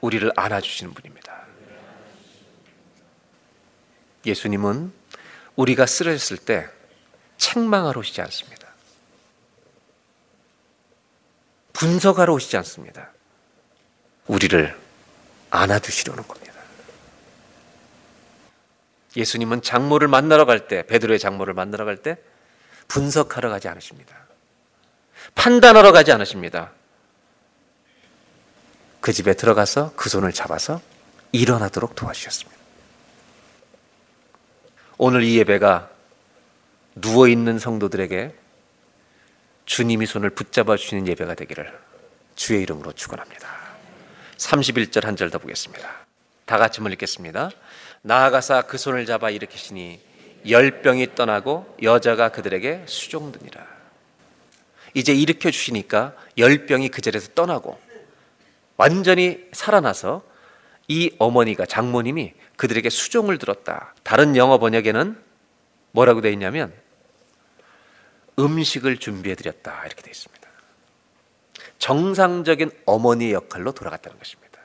우리를 안아주시는 분입니다. 예수님은 우리가 쓰러졌을 때 책망하러 오시지 않습니다. 분석하러 오시지 않습니다. 우리를 안아주시려는 겁니다. 예수님은 장모를 만나러 갈 때, 베드로의 장모를 만나러 갈 때 분석하러 가지 않으십니다. 판단하러 가지 않으십니다. 그 집에 들어가서 그 손을 잡아서 일어나도록 도와주셨습니다. 오늘 이 예배가 누워 있는 성도들에게 주님이 손을 붙잡아 주시는 예배가 되기를 주의 이름으로 축원합니다. 31절 한 절 더 보겠습니다. 다 같이 읽겠습니다. 나아가사 그 손을 잡아 일으키시니 열병이 떠나고 여자가 그들에게 수종드니라. 이제 일으켜 주시니까 열병이 그 자리에서 떠나고 완전히 살아나서 이 어머니가 장모님이 그들에게 수종을 들었다. 다른 영어 번역에는 뭐라고 되어 있냐면 음식을 준비해 드렸다. 이렇게 되어 있습니다. 정상적인 어머니의 역할로 돌아갔다는 것입니다.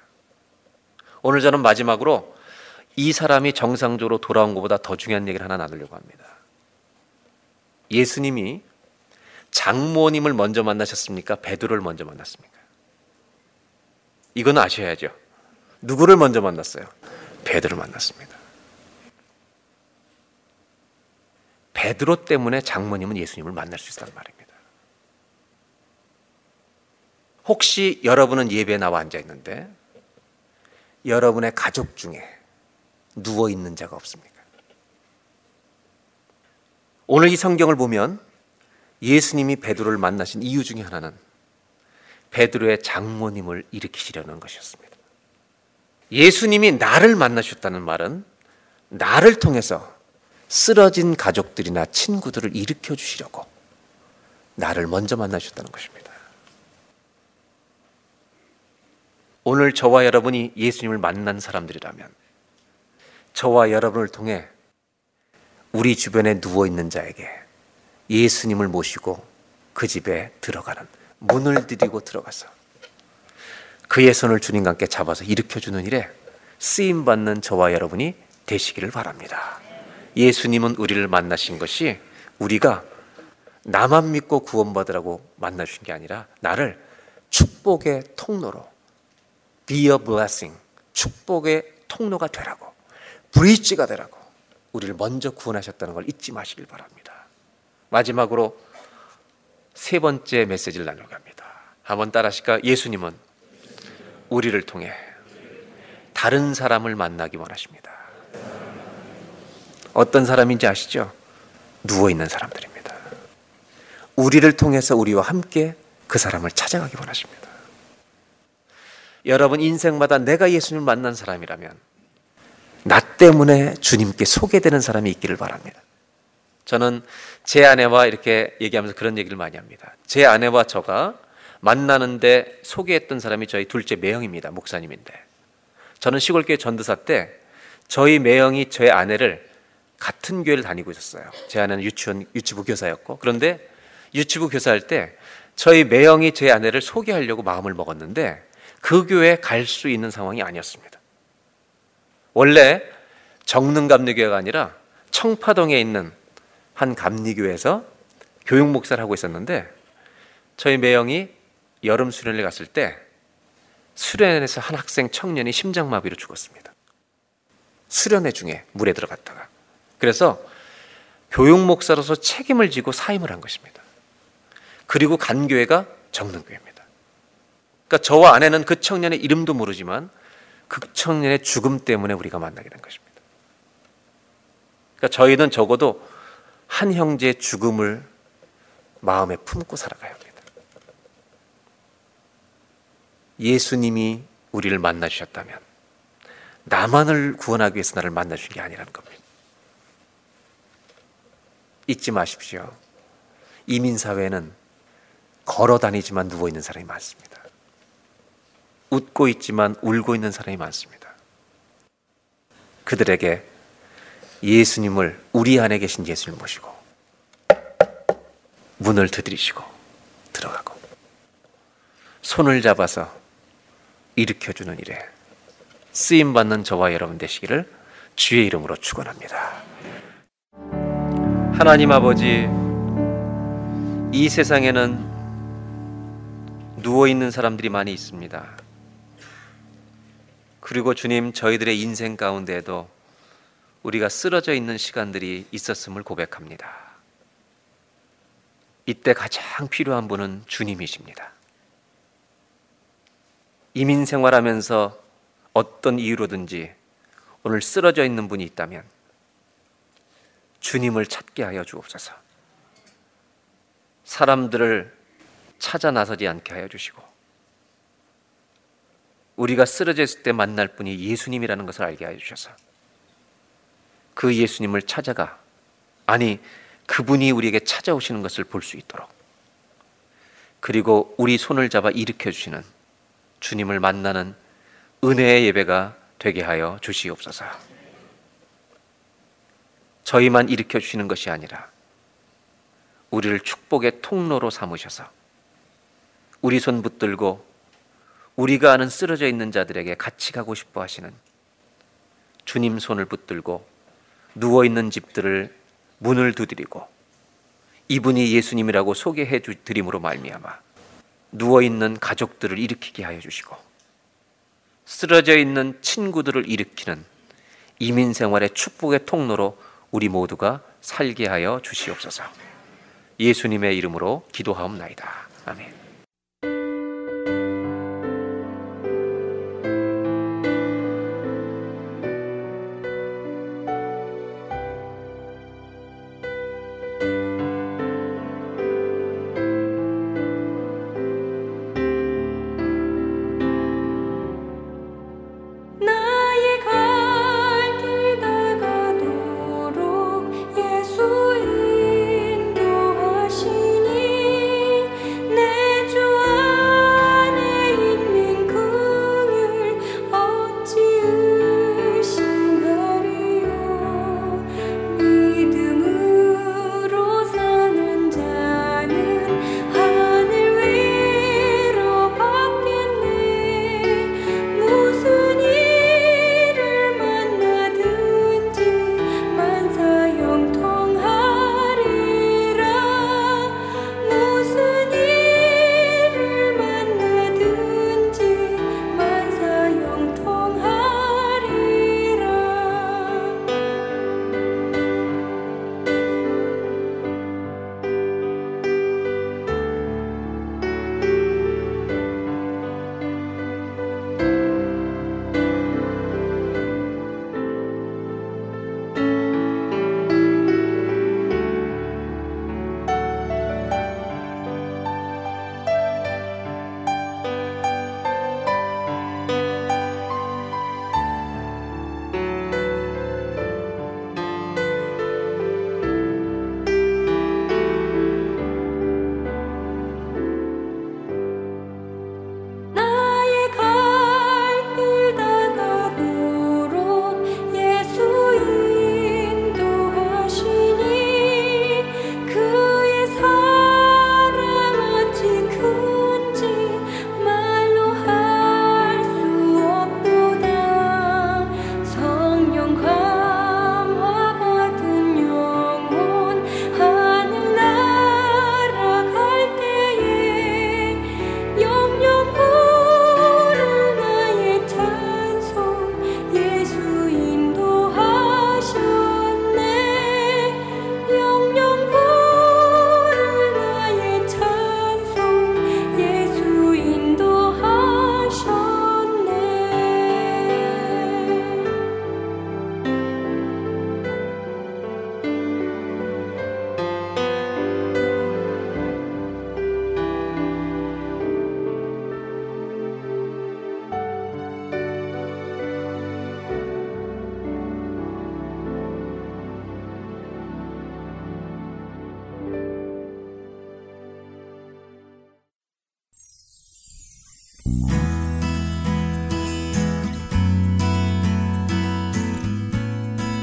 오늘 저는 마지막으로 이 사람이 정상적으로 돌아온 것보다 더 중요한 얘기를 하나 나누려고 합니다. 예수님이 장모님을 먼저 만나셨습니까? 베드로를 먼저 만났습니까? 이건 아셔야죠. 누구를 먼저 만났어요? 베드로를 만났습니다. 베드로 때문에 장모님은 예수님을 만날 수 있다는 말입니다. 혹시 여러분은 예배에 나와 앉아 있는데 여러분의 가족 중에 누워 있는 자가 없습니까? 오늘 이 성경을 보면 예수님이 베드로를 만나신 이유 중에 하나는 베드로의 장모님을 일으키시려는 것이었습니다. 예수님이 나를 만나셨다는 말은 나를 통해서 쓰러진 가족들이나 친구들을 일으켜 주시려고 나를 먼저 만나셨다는 것입니다. 오늘 저와 여러분이 예수님을 만난 사람들이라면 저와 여러분을 통해 우리 주변에 누워 있는 자에게 예수님을 모시고 그 집에 들어가는 문을 들이고 들어가서 그의 손을 주님과 함께 잡아서 일으켜 주는 일에 쓰임 받는 저와 여러분이 되시기를 바랍니다. 예수님은 우리를 만나신 것이 우리가 나만 믿고 구원받으라고 만나 주신 게 아니라 나를 축복의 통로로 be a blessing 축복의 통로가 되라고 브릿지가 되라고 우리를 먼저 구원하셨다는 걸 잊지 마시길 바랍니다. 마지막으로 세 번째 메시지를 나누고 합니다. 한번 따라하실까? 예수님은 우리를 통해 다른 사람을 만나기 원하십니다. 어떤 사람인지 아시죠? 누워 있는 사람들입니다. 우리를 통해서 우리와 함께 그 사람을 찾아가기 원하십니다. 여러분 인생마다 내가 예수님을 만난 사람이라면 나 때문에 주님께 소개되는 사람이 있기를 바랍니다. 저는 제 아내와 이렇게 얘기하면서 그런 얘기를 많이 합니다. 제 아내와 저가 만나는데 소개했던 사람이 저희 둘째 매형입니다. 목사님인데. 저는 시골교회 전도사 때 저희 매형이 저의 아내를 같은 교회를 다니고 있었어요. 제 아내는 유치원 유치부 교사였고 그런데 유치부 교사할 때 저희 매형이 제 아내를 소개하려고 마음을 먹었는데 그 교회에 갈수 있는 상황이 아니었습니다. 원래 정릉 감리교회가 아니라 청파동에 있는 한 감리교회에서 교육 목사를 하고 있었는데 저희 매형이 여름 수련을 갔을 때 수련회에서 한 학생 청년이 심장마비로 죽었습니다. 수련회 중에 물에 들어갔다가 그래서 교육 목사로서 책임을 지고 사임을 한 것입니다. 그리고 간 교회가 정릉교회입니다. 그러니까 저와 아내는 그 청년의 이름도 모르지만 그 청년의 죽음 때문에 우리가 만나게 된 것입니다. 그러니까 저희는 적어도 한 형제의 죽음을 마음에 품고 살아가야 합니다. 예수님이 우리를 만나 주셨다면 나만을 구원하기 위해서 나를 만나 주신 게 아니라는 겁니다. 잊지 마십시오. 이민 사회는 걸어 다니지만 누워 있는 사람이 많습니다. 웃고 있지만 울고 있는 사람이 많습니다. 그들에게 예수님을 우리 안에 계신 예수님을 모시고 문을 두드리시고 들어가고 손을 잡아서 일으켜주는 일에 쓰임 받는 저와 여러분 되시기를 주의 이름으로 축원합니다. 하나님 아버지, 이 세상에는 누워 있는 사람들이 많이 있습니다. 그리고 주님, 저희들의 인생 가운데에도 우리가 쓰러져 있는 시간들이 있었음을 고백합니다. 이때 가장 필요한 분은 주님이십니다. 이민 생활하면서 어떤 이유로든지 오늘 쓰러져 있는 분이 있다면 주님을 찾게 하여 주옵소서. 사람들을 찾아 나서지 않게 하여 주시고 우리가 쓰러져 있을 때 만날 분이 예수님이라는 것을 알게 하여 주셔서 그 예수님을 찾아가 아니 그분이 우리에게 찾아오시는 것을 볼 수 있도록 그리고 우리 손을 잡아 일으켜 주시는 주님을 만나는 은혜의 예배가 되게 하여 주시옵소서. 저희만 일으켜 주시는 것이 아니라 우리를 축복의 통로로 삼으셔서 우리 손 붙들고 우리가 아는 쓰러져 있는 자들에게 같이 가고 싶어 하시는 주님 손을 붙들고 누워 있는 집들을 문을 두드리고 이분이 예수님이라고 소개해 드림으로 말미암아 누워 있는 가족들을 일으키게 하여 주시고 쓰러져 있는 친구들을 일으키는 이민 생활의 축복의 통로로 우리 모두가 살게 하여 주시옵소서. 예수님의 이름으로 기도하옵나이다. 아멘.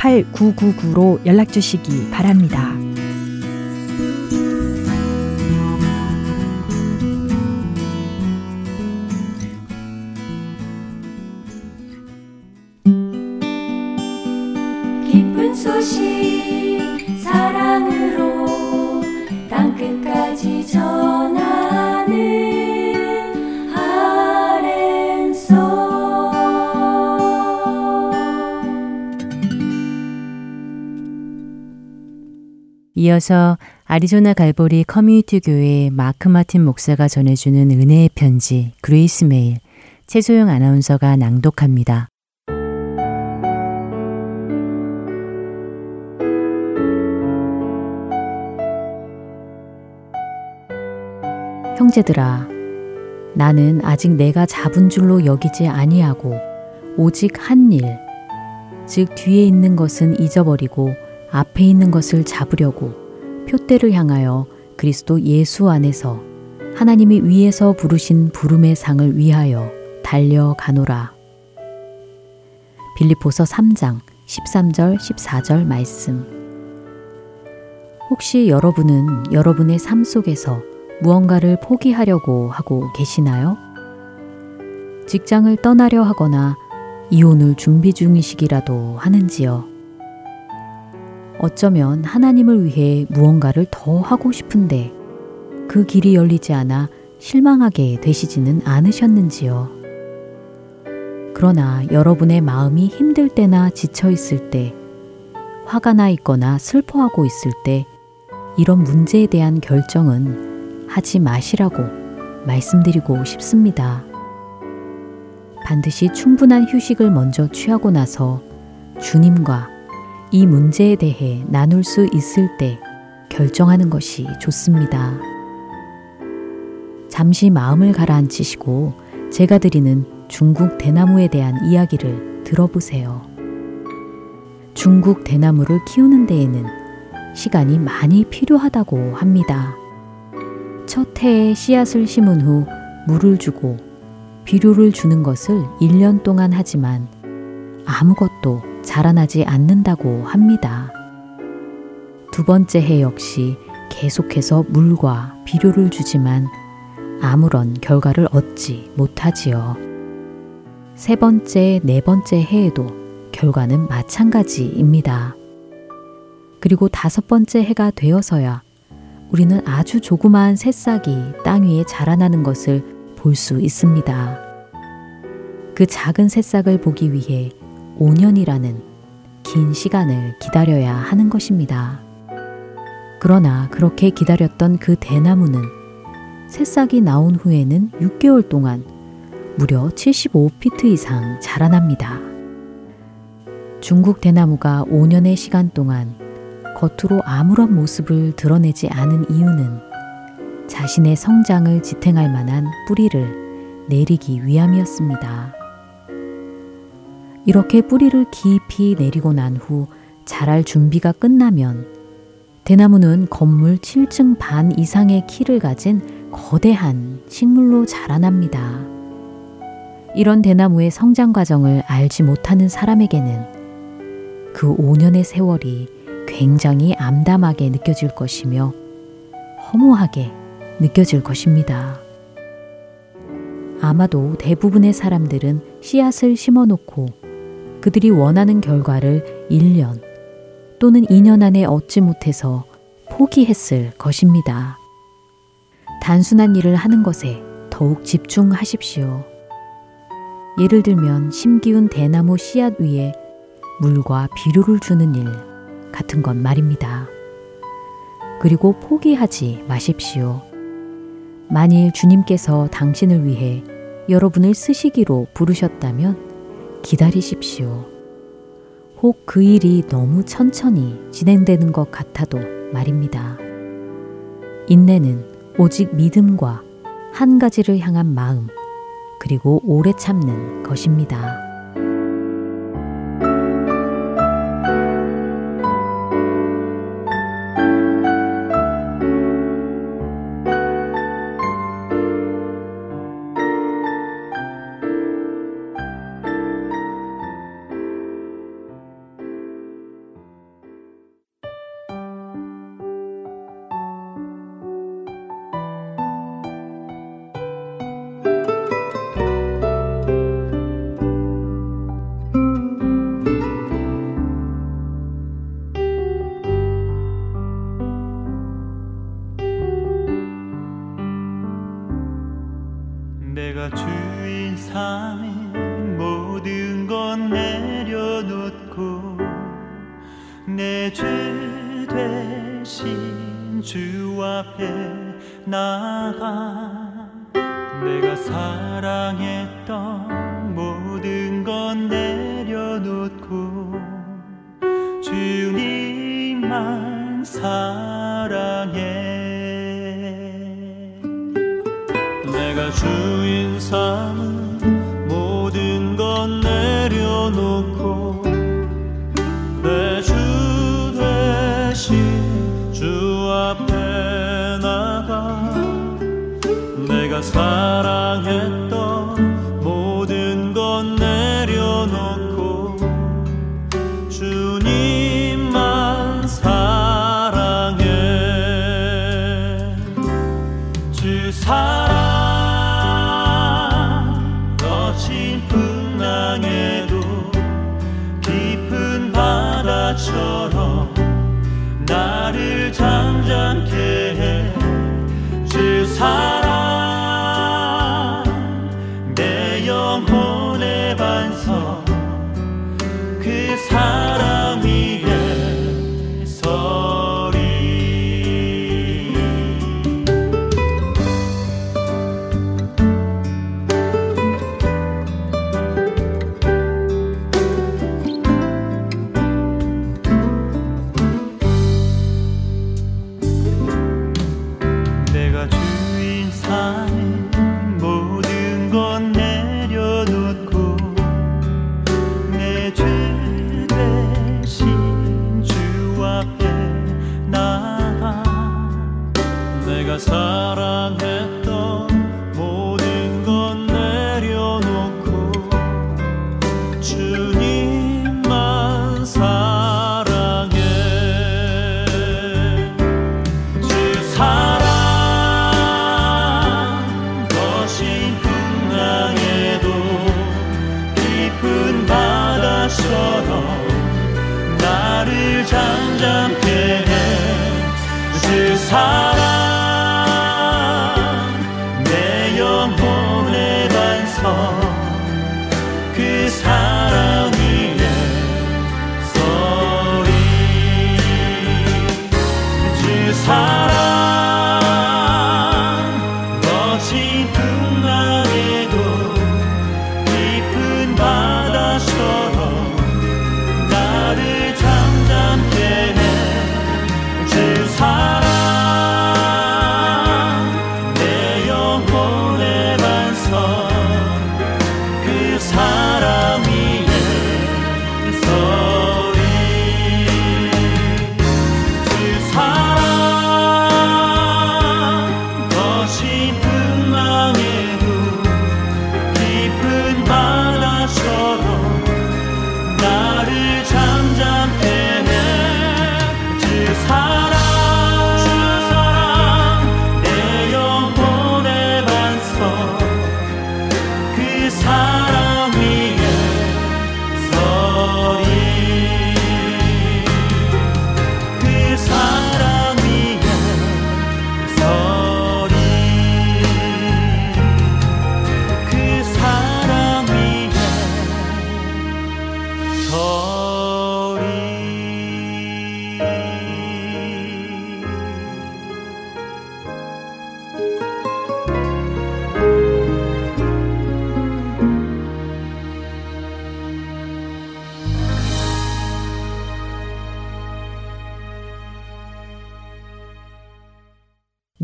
8999로 연락 주시기 바랍니다. 이어서 아리조나 갈보리 커뮤니티 교회 마크 마틴 목사가 전해주는 은혜의 편지 그레이스 메일 최소영 아나운서가 낭독합니다. 형제들아 나는 아직 내가 잡은 줄로 여기지 아니하고 오직 한 일, 즉 뒤에 있는 것은 잊어버리고 앞에 있는 것을 잡으려고 표대를 향하여 그리스도 예수 안에서 하나님이 위에서 부르신 부름의 상을 위하여 달려가노라. 빌립보서 3장 13절 14절 말씀. 혹시 여러분은 여러분의 삶 속에서 무언가를 포기하려고 하고 계시나요? 직장을 떠나려 하거나 이혼을 준비 중이시기라도 하는지요? 어쩌면 하나님을 위해 무언가를 더 하고 싶은데 그 길이 열리지 않아 실망하게 되시지는 않으셨는지요? 그러나 여러분의 마음이 힘들 때나 지쳐 있을 때, 화가 나 있거나 슬퍼하고 있을 때, 이런 문제에 대한 결정은 하지 마시라고 말씀드리고 싶습니다. 반드시 충분한 휴식을 먼저 취하고 나서 주님과 이 문제에 대해 나눌 수 있을 때 결정하는 것이 좋습니다. 잠시 마음을 가라앉히시고 제가 드리는 중국 대나무에 대한 이야기를 들어보세요. 중국 대나무를 키우는 데에는 시간이 많이 필요하다고 합니다. 첫 해에 씨앗을 심은 후 물을 주고 비료를 주는 것을 1년 동안 하지만 아무것도 자라나지 않는다고 합니다. 두 번째 해 역시 계속해서 물과 비료를 주지만 아무런 결과를 얻지 못하지요. 세 번째, 네 번째 해에도 결과는 마찬가지입니다. 그리고 다섯 번째 해가 되어서야 우리는 아주 조그마한 새싹이 땅 위에 자라나는 것을 볼 수 있습니다. 그 작은 새싹을 보기 위해 5년이라는 긴 시간을 기다려야 하는 것입니다. 그러나 그렇게 기다렸던 그 대나무는 새싹이 나온 후에는 6개월 동안 무려 75피트 이상 자라납니다. 중국 대나무가 5년의 시간 동안 겉으로 아무런 모습을 드러내지 않은 이유는 자신의 성장을 지탱할 만한 뿌리를 내리기 위함이었습니다. 이렇게 뿌리를 깊이 내리고 난 후 자랄 준비가 끝나면 대나무는 건물 7층 반 이상의 키를 가진 거대한 식물로 자라납니다. 이런 대나무의 성장 과정을 알지 못하는 사람에게는 그 5년의 세월이 굉장히 암담하게 느껴질 것이며 허무하게 느껴질 것입니다. 아마도 대부분의 사람들은 씨앗을 심어 놓고 그들이 원하는 결과를 1년 또는 2년 안에 얻지 못해서 포기했을 것입니다. 단순한 일을 하는 것에 더욱 집중하십시오. 예를 들면 심기운 대나무 씨앗 위에 물과 비료를 주는 일 같은 것 말입니다. 그리고 포기하지 마십시오. 만일 주님께서 당신을 위해 여러분을 쓰시기로 부르셨다면 기다리십시오. 혹 그 일이 너무 천천히 진행되는 것 같아도 말입니다. 인내는 오직 믿음과 한 가지를 향한 마음, 그리고 오래 참는 것입니다.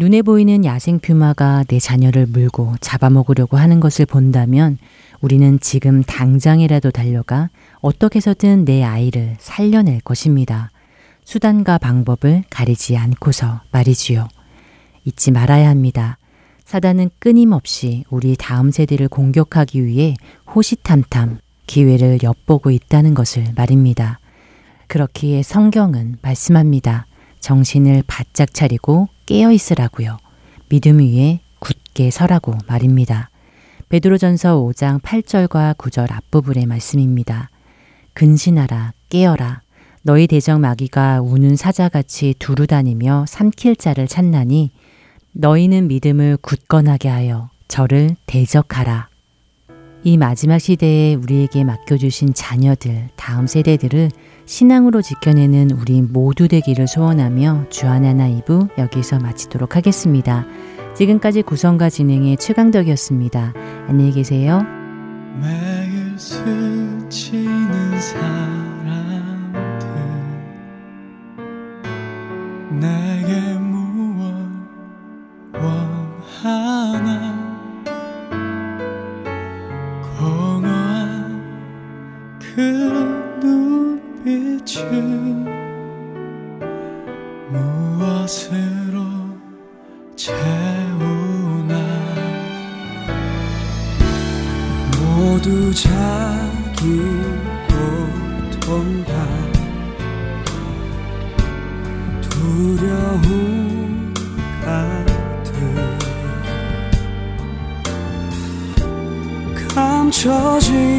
눈에 보이는 야생 퓨마가 내 자녀를 물고 잡아먹으려고 하는 것을 본다면 우리는 지금 당장이라도 달려가 어떻게 해서든 내 아이를 살려낼 것입니다. 수단과 방법을 가리지 않고서 말이지요. 잊지 말아야 합니다. 사단은 끊임없이 우리 다음 세대를 공격하기 위해 호시탐탐 기회를 엿보고 있다는 것을 말입니다. 그렇기에 성경은 말씀합니다. 정신을 바짝 차리고 깨어 있으라고요. 믿음 위에 굳게 서라고 말입니다. 베드로전서 5장 8절과 9절 앞부분의 말씀입니다. 근신하라 깨어라 너희 대적 마귀가 우는 사자같이 두루 다니며 삼킬 자를 찾나니 너희는 믿음을 굳건하게 하여 저를 대적하라. 이 마지막 시대에 우리에게 맡겨주신 자녀들, 다음 세대들을 신앙으로 지켜내는 우리 모두 되기를 소원하며 주안하나 2부 여기서 마치도록 하겠습니다. 지금까지 구성과 진행의 최강덕이었습니다. 안녕히 계세요. 매일 스치는 사람들 내게 무언 원하나 공허한 그 눈. 빛은 무엇으로 채우나? 모두 자기 고통과 두려움 같은 감춰진